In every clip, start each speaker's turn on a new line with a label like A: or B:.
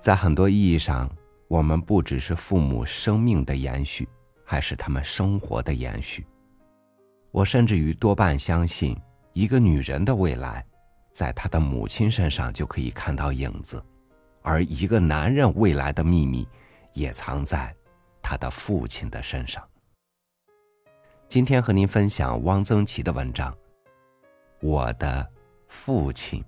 A: 在很多意义上，我们不只是父母生命的延续，还是他们生活的延续。我甚至于多半相信，一个女人的未来，在她的母亲身上就可以看到影子，而一个男人未来的秘密，也藏在他的父亲的身上。今天和您分享汪曾祺的文章，《我的父亲》。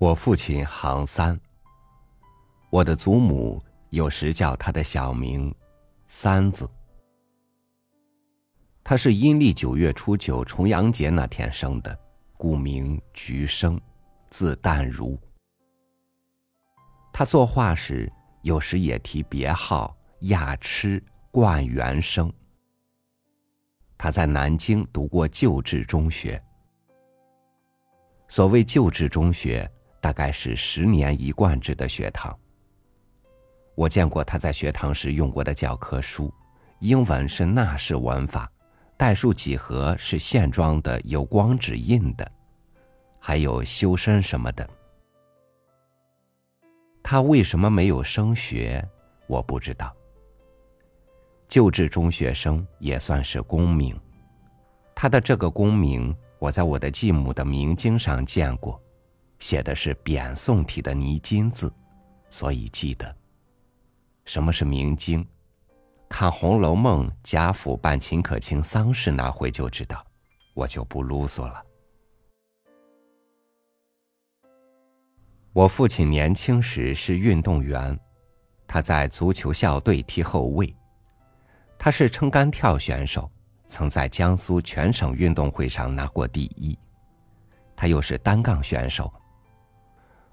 A: 我父亲行三。我的祖母有时叫他的小名“三子”。他是阴历九月初九重阳节那天生的，故名菊生，字淡如。他作画时有时也提别号亚痴冠元生。他在南京读过旧制中学。所谓旧制中学。大概是十年一贯制的学堂。我见过他在学堂时用过的教科书，英文是纳式文法，代数几何是线装的，有光纸印的，还有修身什么的。他为什么没有升学？我不知道。旧制中学生也算是功名，他的这个功名，我在我的继母的明经上见过。写的是扁宋体的泥金字，所以记得。什么是明经？看《红楼梦》贾府办秦可卿丧事那回就知道，我就不啰嗦了。我父亲年轻时是运动员，他在足球校队踢后卫，他是撑杆跳选手，曾在江苏全省运动会上拿过第一。他又是单杠选手。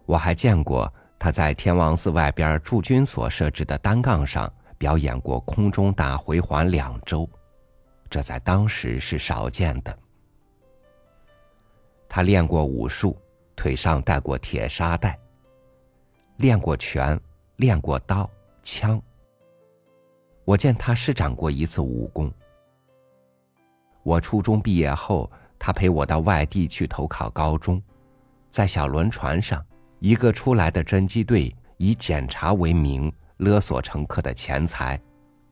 A: 我还见过他在天王寺外边驻军所设置的单杠上表演过空中大回环两周，这在当时是少见的。他练过武术，腿上带过铁沙袋。练过拳，练过刀枪。我见他施展过一次武功。我初中毕业后，他陪我到外地去投考高中，在小轮船上。一个出来的侦缉队以检查为名勒索乘客的钱财，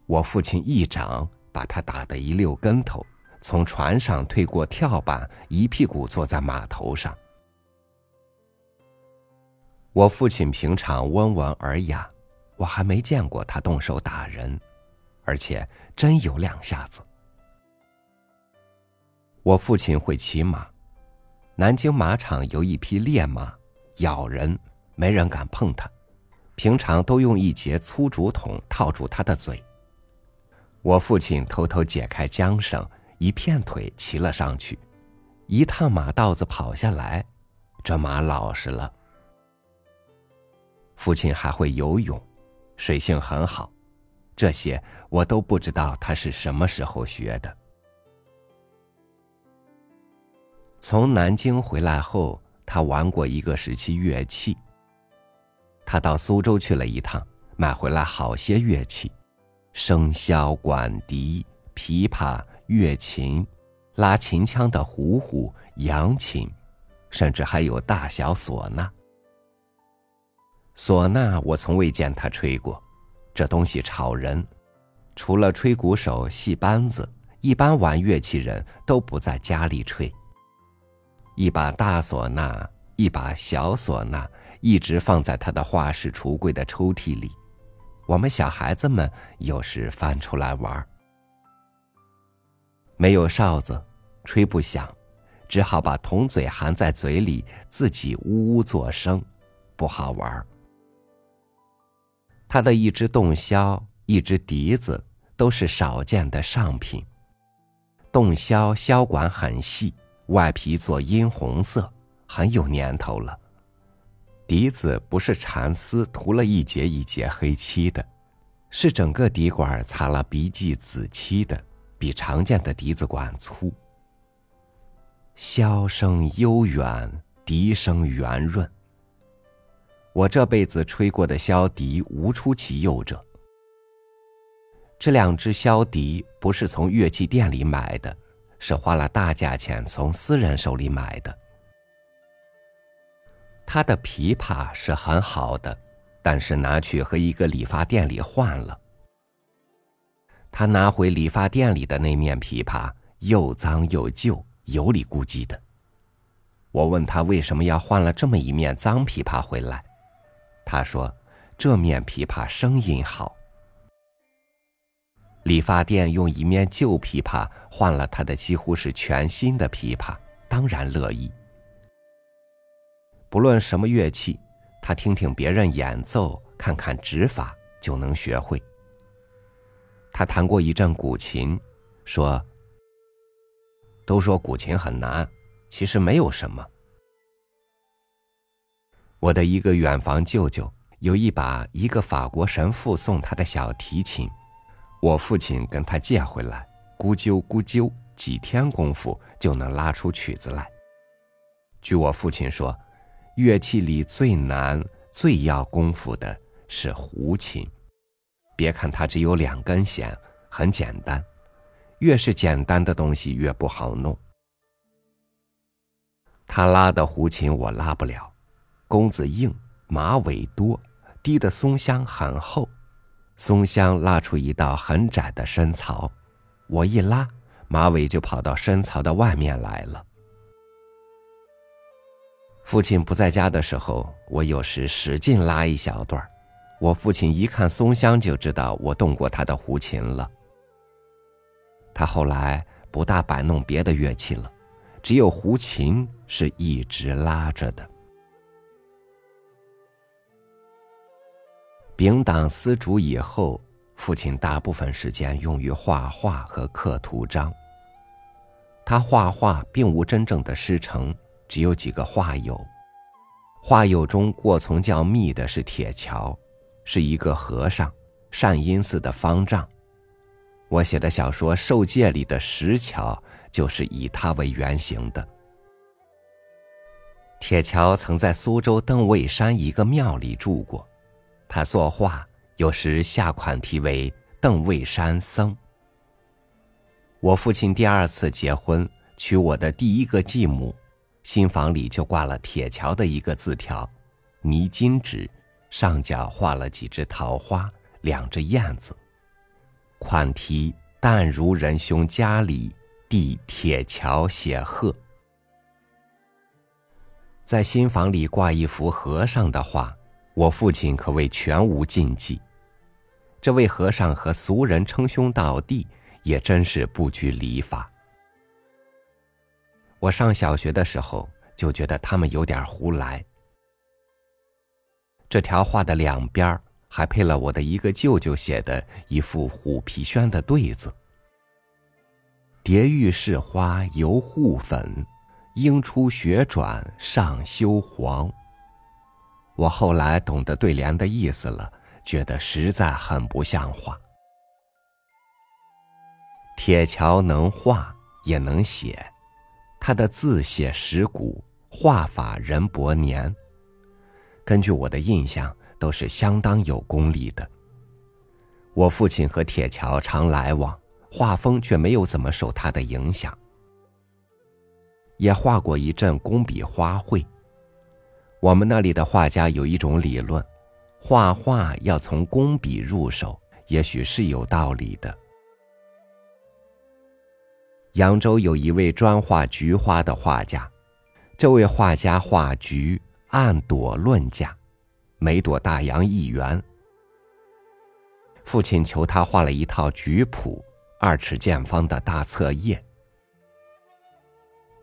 A: 我父亲一掌把他打得一溜跟头，从船上退过跳板，一屁股坐在码头上。我父亲平常温文尔雅，我还没见过他动手打人，而且真有两下子。我父亲会骑马，南京马场有一匹烈马。咬人，没人敢碰它。平常都用一节粗竹筒套住它的嘴。我父亲偷偷解开缰绳，一片腿骑了上去，一趟马道子跑下来，这马老实了。父亲还会游泳，水性很好，这些我都不知道他是什么时候学的。从南京回来后。他玩过一个时期乐器。他到苏州去了一趟，买回来好些乐器，笙箫、管笛、琵琶、乐琴，拉琴腔的胡胡、扬琴，甚至还有大小唢呐。唢呐我从未见他吹过，这东西吵人，除了吹鼓手、戏班子，一般玩乐器人都不在家里吹。一把大唢呐，一把小唢呐，一直放在他的画室橱柜的抽屉里。我们小孩子们有时翻出来玩。没有哨子，吹不响，只好把铜嘴含在嘴里，自己呜呜作声，不好玩。他的一只洞箫，一只笛子，都是少见的上品。洞箫箫管很细。外皮做殷红色，很有年头了。笛子不是蚕丝涂了一节一节黑漆的，是整个笛管擦了鼻迹紫漆的，比常见的笛子管粗。箫声悠远，笛声圆润。我这辈子吹过的箫笛无出其右者。这两只箫笛不是从乐器店里买的，是花了大价钱从私人手里买的。他的琵琶是很好的，但是拿去和一个理发店里换了。他拿回理发店里的那面琵琶又脏又旧，油里咕叽的。我问他为什么要换了这么一面脏琵琶回来，他说：“这面琵琶声音好。”理发店用一面旧琵琶换了他的几乎是全新的琵琶，当然乐意。不论什么乐器，他听听别人演奏，看看指法，就能学会。他弹过一阵古琴，说：“都说古琴很难。”其实没有什么。我的一个远房舅舅有一把一个法国神父送他的小提琴，我父亲跟他借回来，咕啾咕啾，几天功夫就能拉出曲子来。据我父亲说，乐器里最难、最要功夫的是胡琴。别看它只有两根弦，很简单，越是简单的东西越不好弄。他拉的胡琴我拉不了，弓子硬，马尾多，滴的松香很厚，松香拉出一道很窄的深槽，我一拉，马尾就跑到深槽的外面来了。父亲不在家的时候，我有时使劲拉一小段我父亲一看松香就知道我动过他的胡琴了。他后来不大摆弄别的乐器了。只有胡琴是一直拉着的。丙党丝竹以后，父亲大部分时间用于画画和刻图章。他画画并无真正的师承，只有几个画友。画友中过从较密的是铁桥，是一个和尚，善因寺的方丈。我写的小说《受戒》里的石桥。就是以他为原型的。铁桥曾在苏州邓尉山一个庙里住过，他作画有时下款题为“邓尉山僧”。我父亲第二次结婚娶我的第一个继母，新房里就挂了铁桥的一个字条，泥金纸，上角画了几只桃花，两只燕子，款题“但如仁兄家里”。地铁桥写鹤，在新房里挂一幅和尚的画，我父亲可谓全无禁忌。这位和尚和俗人称兄道弟，也真是不拘礼法。我上小学的时候就觉得他们有点胡来。这条画的两边还配了我的一个舅舅写的一副虎皮轩的对子。蝶玉是花犹护粉，莺出雪转上修黄。我后来懂得对联的意思了，觉得实在很不像话。铁桥能画也能写，他的字写石古，画法人伯年。根据我的印象，都是相当有功力的。我父亲和铁桥常来往。画风却没有怎么受他的影响，也画过一阵工笔花卉。我们那里的画家有一种理论，画画要从工笔入手，也许是有道理的。扬州有一位专画菊花的画家，这位画家画菊按朵论价，每朵大洋一元。父亲求他画了一套菊谱。二尺见方的大册页。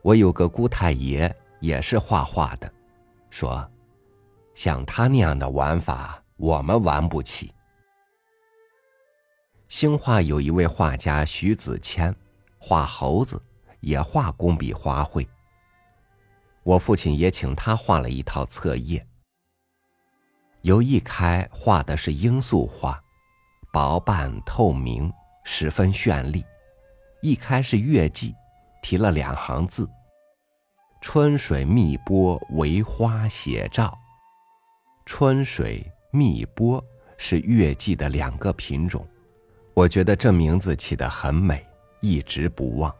A: 我有个姑太爷也是画画的，说，像他那样的玩法，我们玩不起。兴化有一位画家徐子谦，画猴子，也画工笔花卉。我父亲也请他画了一套册页。由一开画的是罂粟花，薄瓣透明。十分绚丽，一开是月季，提了两行字：“春水密波为花写照。”春水、密波是月季的两个品种。我觉得这名字起得很美，一直不忘。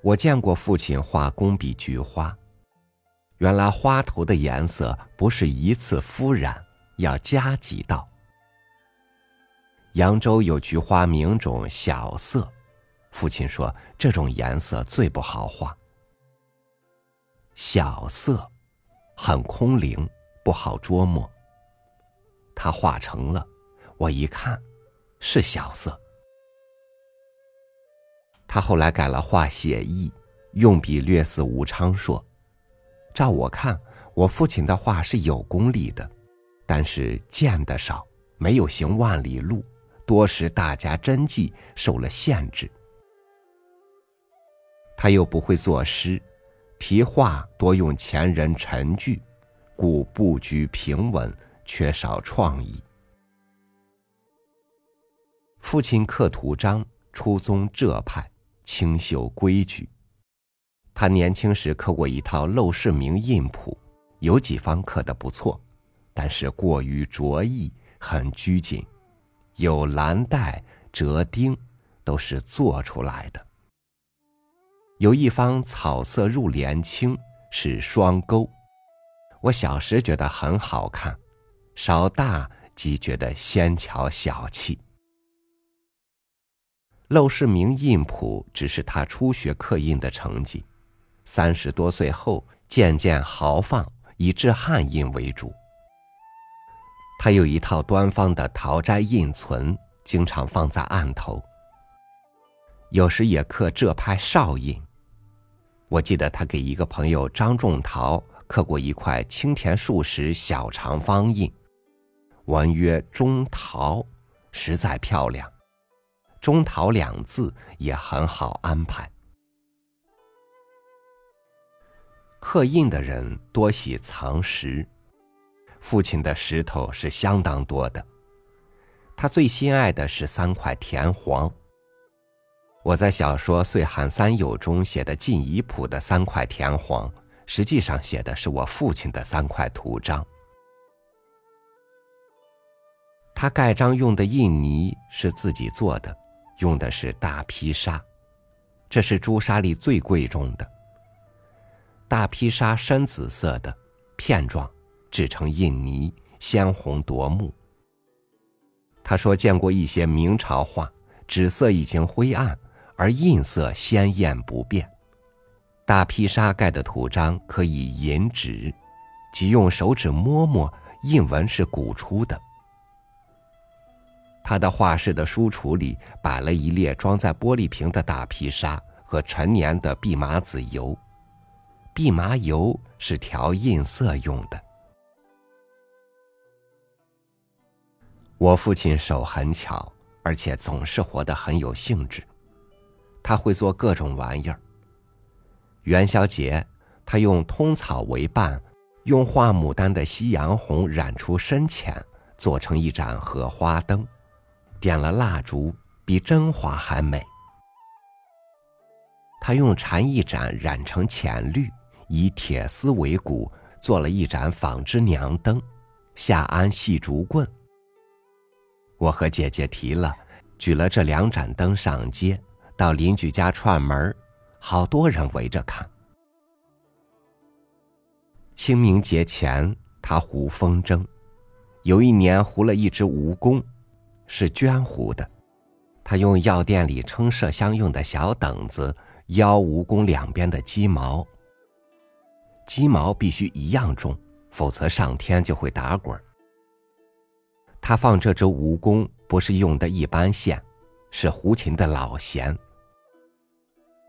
A: 我见过父亲画工笔菊花，原来花头的颜色不是一次敷染，要加几道。扬州有菊花名种小色，父亲说这种颜色最不好画。小色，很空灵，不好捉摸。他画成了，我一看，是小色。他后来改了画写意，用笔略似吴昌硕。照我看，我父亲的画是有功力的，但是见得少，没有行万里路，多时大家真迹受了限制。他又不会作诗。题画多用前人陈句，故布局平稳，缺少创意。父亲刻图章，出宗浙派，清秀规矩。他年轻时刻过一套《陋室铭》印谱，有几方刻得不错，但是过于拙意，很拘谨，有蓝带、折钉，都是做出来的。有一方草色入帘青，是双钩。我小时觉得很好看，稍大即觉得纤巧小气。《陋室铭》印谱只是他初学刻印的成绩，三十多岁后渐渐豪放，以制汉印为主。他有一套端方的陶斋印存，经常放在案头。有时也刻浙派少印。我记得他给一个朋友张仲陶刻过一块青田树石小长方印，文曰“中陶”，实在漂亮。“中陶”两字也很好安排。刻印的人多喜藏石，父亲的石头是相当多的。他最心爱的是三块田黄。我在小说《岁寒三友》中写的晋夷谱的三块田黄，实际上写的是我父亲的三块图章。他盖章用的印泥是自己做的，用的是大披沙，这是朱砂里最贵重的。大披沙深紫色的，片状，制成印泥，鲜红夺目。他说见过一些明朝画，纸色已经灰暗。而印色鲜艳不变，大披沙盖的图章可以引纸，即用手指摸摸，印纹是鼓出的。他的画室的书橱里摆了一列装在玻璃瓶的大披沙和陈年的蓖麻籽油，蓖麻油是调印色用的。我父亲手很巧，而且总是活得很有兴致。他会做各种玩意儿。元宵节，他用通草为伴，用画牡丹的夕阳红染出深浅，做成一盏荷花灯，点了蜡烛，比真花还美。他用蝉翼盏染成浅绿，以铁丝为骨，做了一盏纺织娘灯，下安细竹棍。我和姐姐提了，举了这两盏灯上街。到邻居家串门好多人围着看。清明节前，他糊风筝，有一年糊了一只蜈蚣，是绢糊的。他用药店里称麝香用的小等子腰蜈蚣两边的鸡毛，鸡毛必须一样重，否则上天就会打滚。他放这只蜈蚣不是用的一般线，是胡琴的老弦。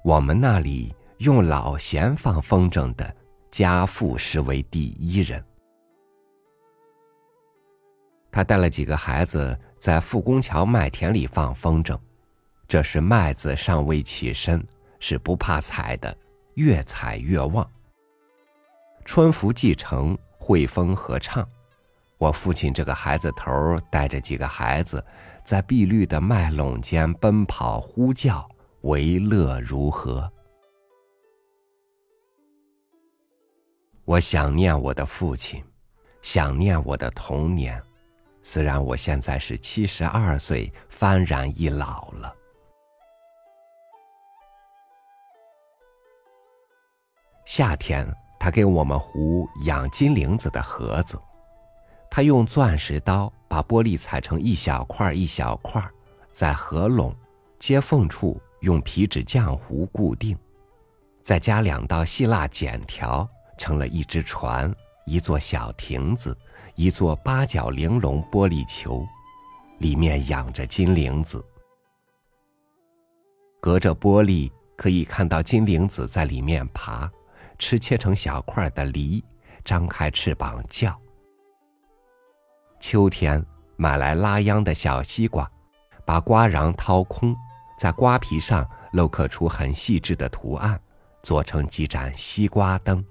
A: 我们那里用老弦放风筝的家父是为第一人。他带了几个孩子在复工桥麦田里放风筝，这时麦子尚未起身，是不怕踩的，越踩越旺。春服既成，惠风合唱。我父亲这个孩子头带着几个孩子，在碧绿的麦垄间奔跑呼叫。为乐如何？我想念我的父亲，想念我的童年，虽然我现在是七十二岁，幡然一老了。夏天，他给我们糊养金铃子的盒子，他用钻石刀把玻璃裁成一小块一小块，在合拢接缝处用皮纸浆糊固定，再加两道细蜡剪条，成了一只船，一座小亭子，一座八角玲珑玻璃球，里面养着金铃子。隔着玻璃可以看到金铃子在里面爬。吃切成小块的梨，张开翅膀叫。秋天买来拉秧的小西瓜，把瓜瓤掏空，在瓜皮上镂刻出很细致的图案，做成几盏西瓜灯。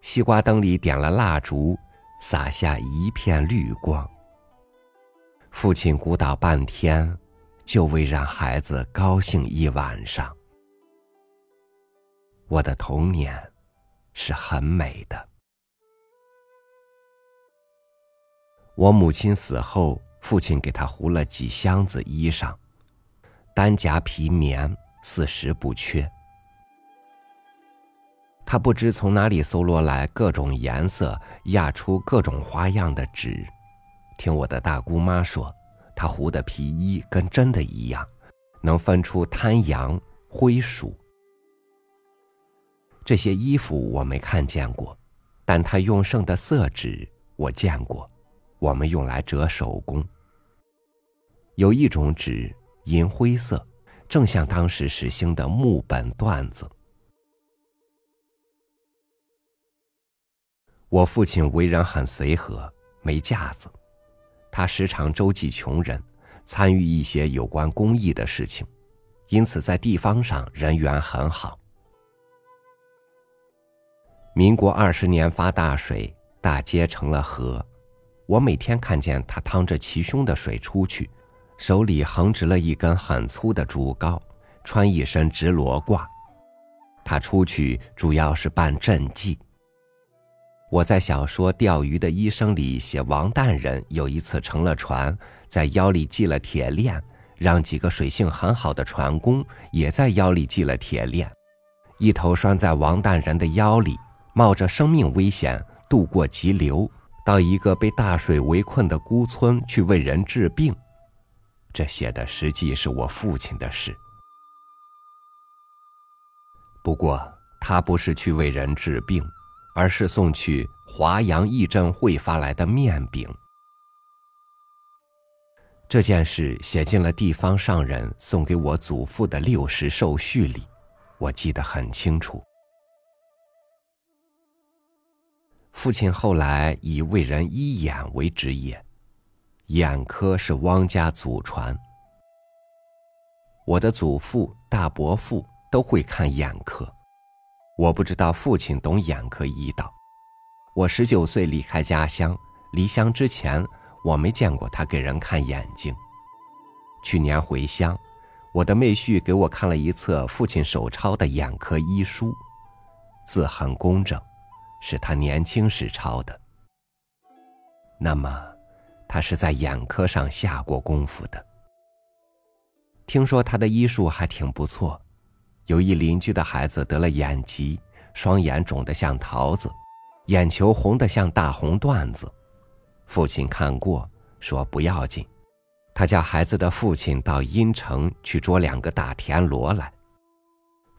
A: 西瓜灯里点了蜡烛，洒下一片绿光。父亲鼓捣半天，就为让孩子高兴一晚上。我的童年是很美的。我母亲死后，父亲给她糊了几箱子衣裳，单夹皮棉，四十不缺。他不知从哪里搜罗来各种颜色、压出各种花样的纸。听我的大姑妈说，他糊的皮衣跟真的一样，能分出滩羊、灰鼠。这些衣服我没看见过，但他用剩的色纸我见过，我们用来折手工。有一种纸银灰色，正像当时时兴的木本缎子。我父亲为人很随和，没架子，他时常周济穷人，参与一些有关公益的事情，因此在地方上人缘很好。民国二十年发大水，大街成了河。我每天看见他趟着齐胸的水出去，手里横直了一根很粗的竹篙，穿一身直罗褂。他出去主要是办赈济。我在小说《钓鱼的医生》里写，王旦人有一次乘了船，在腰里系了铁链，让几个水性很好的船工也在腰里系了铁链，一头拴在王旦人的腰里。冒着生命危险渡过急流，到一个被大水围困的孤村去为人治病。这写的实际是我父亲的事。不过他不是去为人治病，而是送去华阳义振会发来的面饼。这件事写进了地方上人送给我祖父的六十寿序里，我记得很清楚。父亲后来以为人医眼为职业，眼科是汪家祖传。我的祖父、大伯父都会看眼科，我不知道父亲懂眼科医道。我十九岁离开家乡，离乡之前我没见过他给人看眼睛。去年回乡，我的妹婿给我看了一册父亲手抄的眼科医书，字很工整。是他年轻时抄的，那么，他是在眼科上下过功夫的。听说他的医术还挺不错，有一邻居的孩子得了眼疾，双眼肿得像桃子，眼球红得像大红缎子。父亲看过，说不要紧，他叫孩子的父亲到阴城去捉两个大田螺来。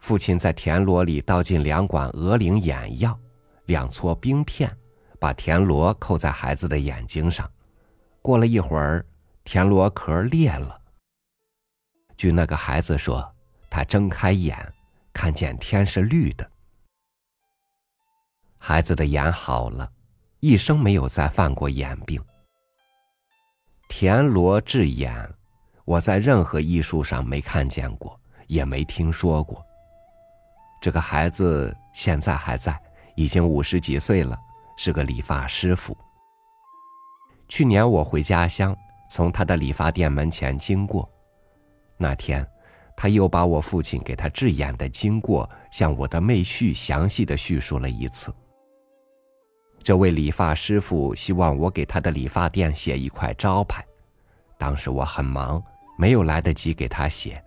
A: 父亲在田螺里倒进两管鹅翎眼药。两撮冰片，把田螺扣在孩子的眼睛上。过了一会儿，田螺壳裂了。据那个孩子说，他睁开眼，看见天是绿的。孩子的眼好了，一生没有再犯过眼病。田螺治眼，我在任何艺术上没看见过，也没听说过。这个孩子现在还在。已经五十几岁了，是个理发师傅。去年我回家乡，从他的理发店门前经过，那天，他又把我父亲给他治眼的经过向我的妹婿详细的叙述了一次。这位理发师傅希望我给他的理发店写一块招牌，当时我很忙，没有来得及给他写。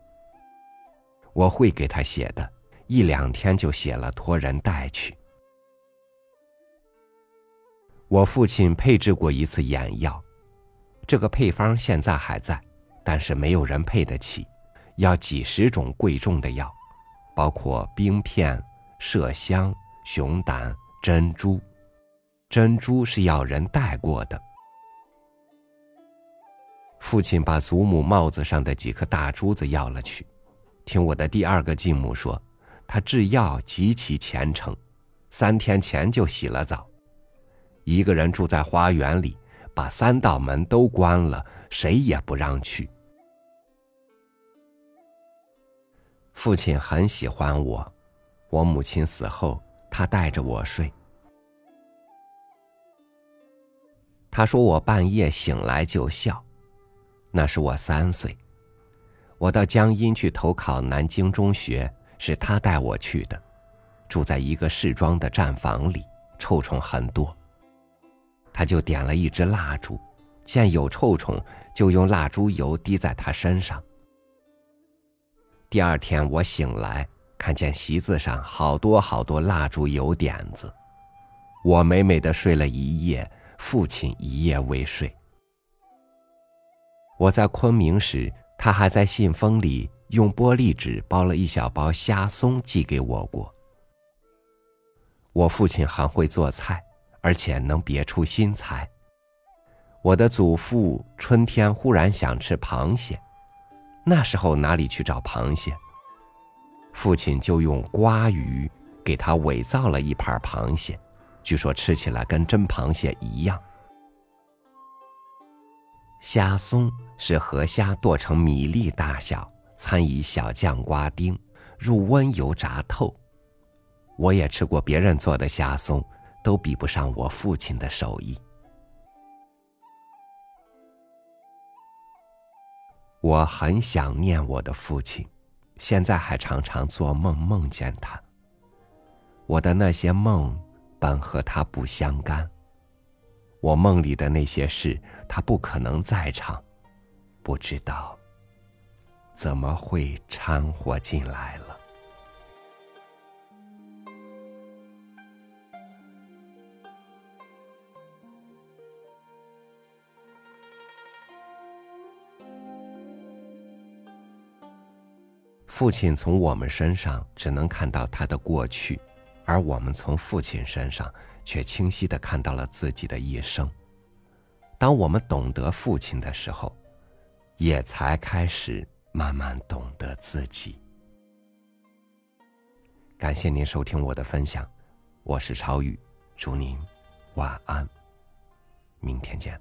A: 我会给他写的，一两天就写了，托人带去。我父亲配制过一次眼药，这个配方现在还在，但是没有人配得起，要几十种贵重的药，包括冰片、麝香、熊胆、珍珠。珍珠是要人戴过的。父亲把祖母帽子上的几颗大珠子要了去。听我的第二个继母说，他制药极其虔诚，三天前就洗了澡。一个人住在花园里，把三道门都关了，谁也不让去。父亲很喜欢我，我母亲死后，他带着我睡。他说我半夜醒来就笑，那是我三岁。我到江阴去投考南京中学，是他带我去的，住在一个市庄的站房里，臭虫很多。他就点了一支蜡烛，见有臭虫，就用蜡烛油滴在他身上。第二天我醒来，看见席子上好多好多蜡烛油点子，我美美的睡了一夜，父亲一夜未睡。我在昆明时，他还在信封里用玻璃纸包了一小包虾松寄给我过。我父亲还会做菜。而且能别出心裁。我的祖父春天忽然想吃螃蟹，那时候哪里去找螃蟹？父亲就用瓜鱼给他伪造了一盘螃蟹，据说吃起来跟真螃蟹一样。虾松是河虾剁成米粒大小，掺以小酱瓜丁，入温油炸透。我也吃过别人做的虾松。都比不上我父亲的手艺。我很想念我的父亲，现在还常常做梦梦见他。我的那些梦本和他不相干，我梦里的那些事，他不可能在场，不知道怎么会掺和进来了。父亲从我们身上只能看到他的过去，而我们从父亲身上却清晰的看到了自己的一生。当我们懂得父亲的时候，也才开始慢慢懂得自己。感谢您收听我的分享，我是超宇，祝您晚安，明天见。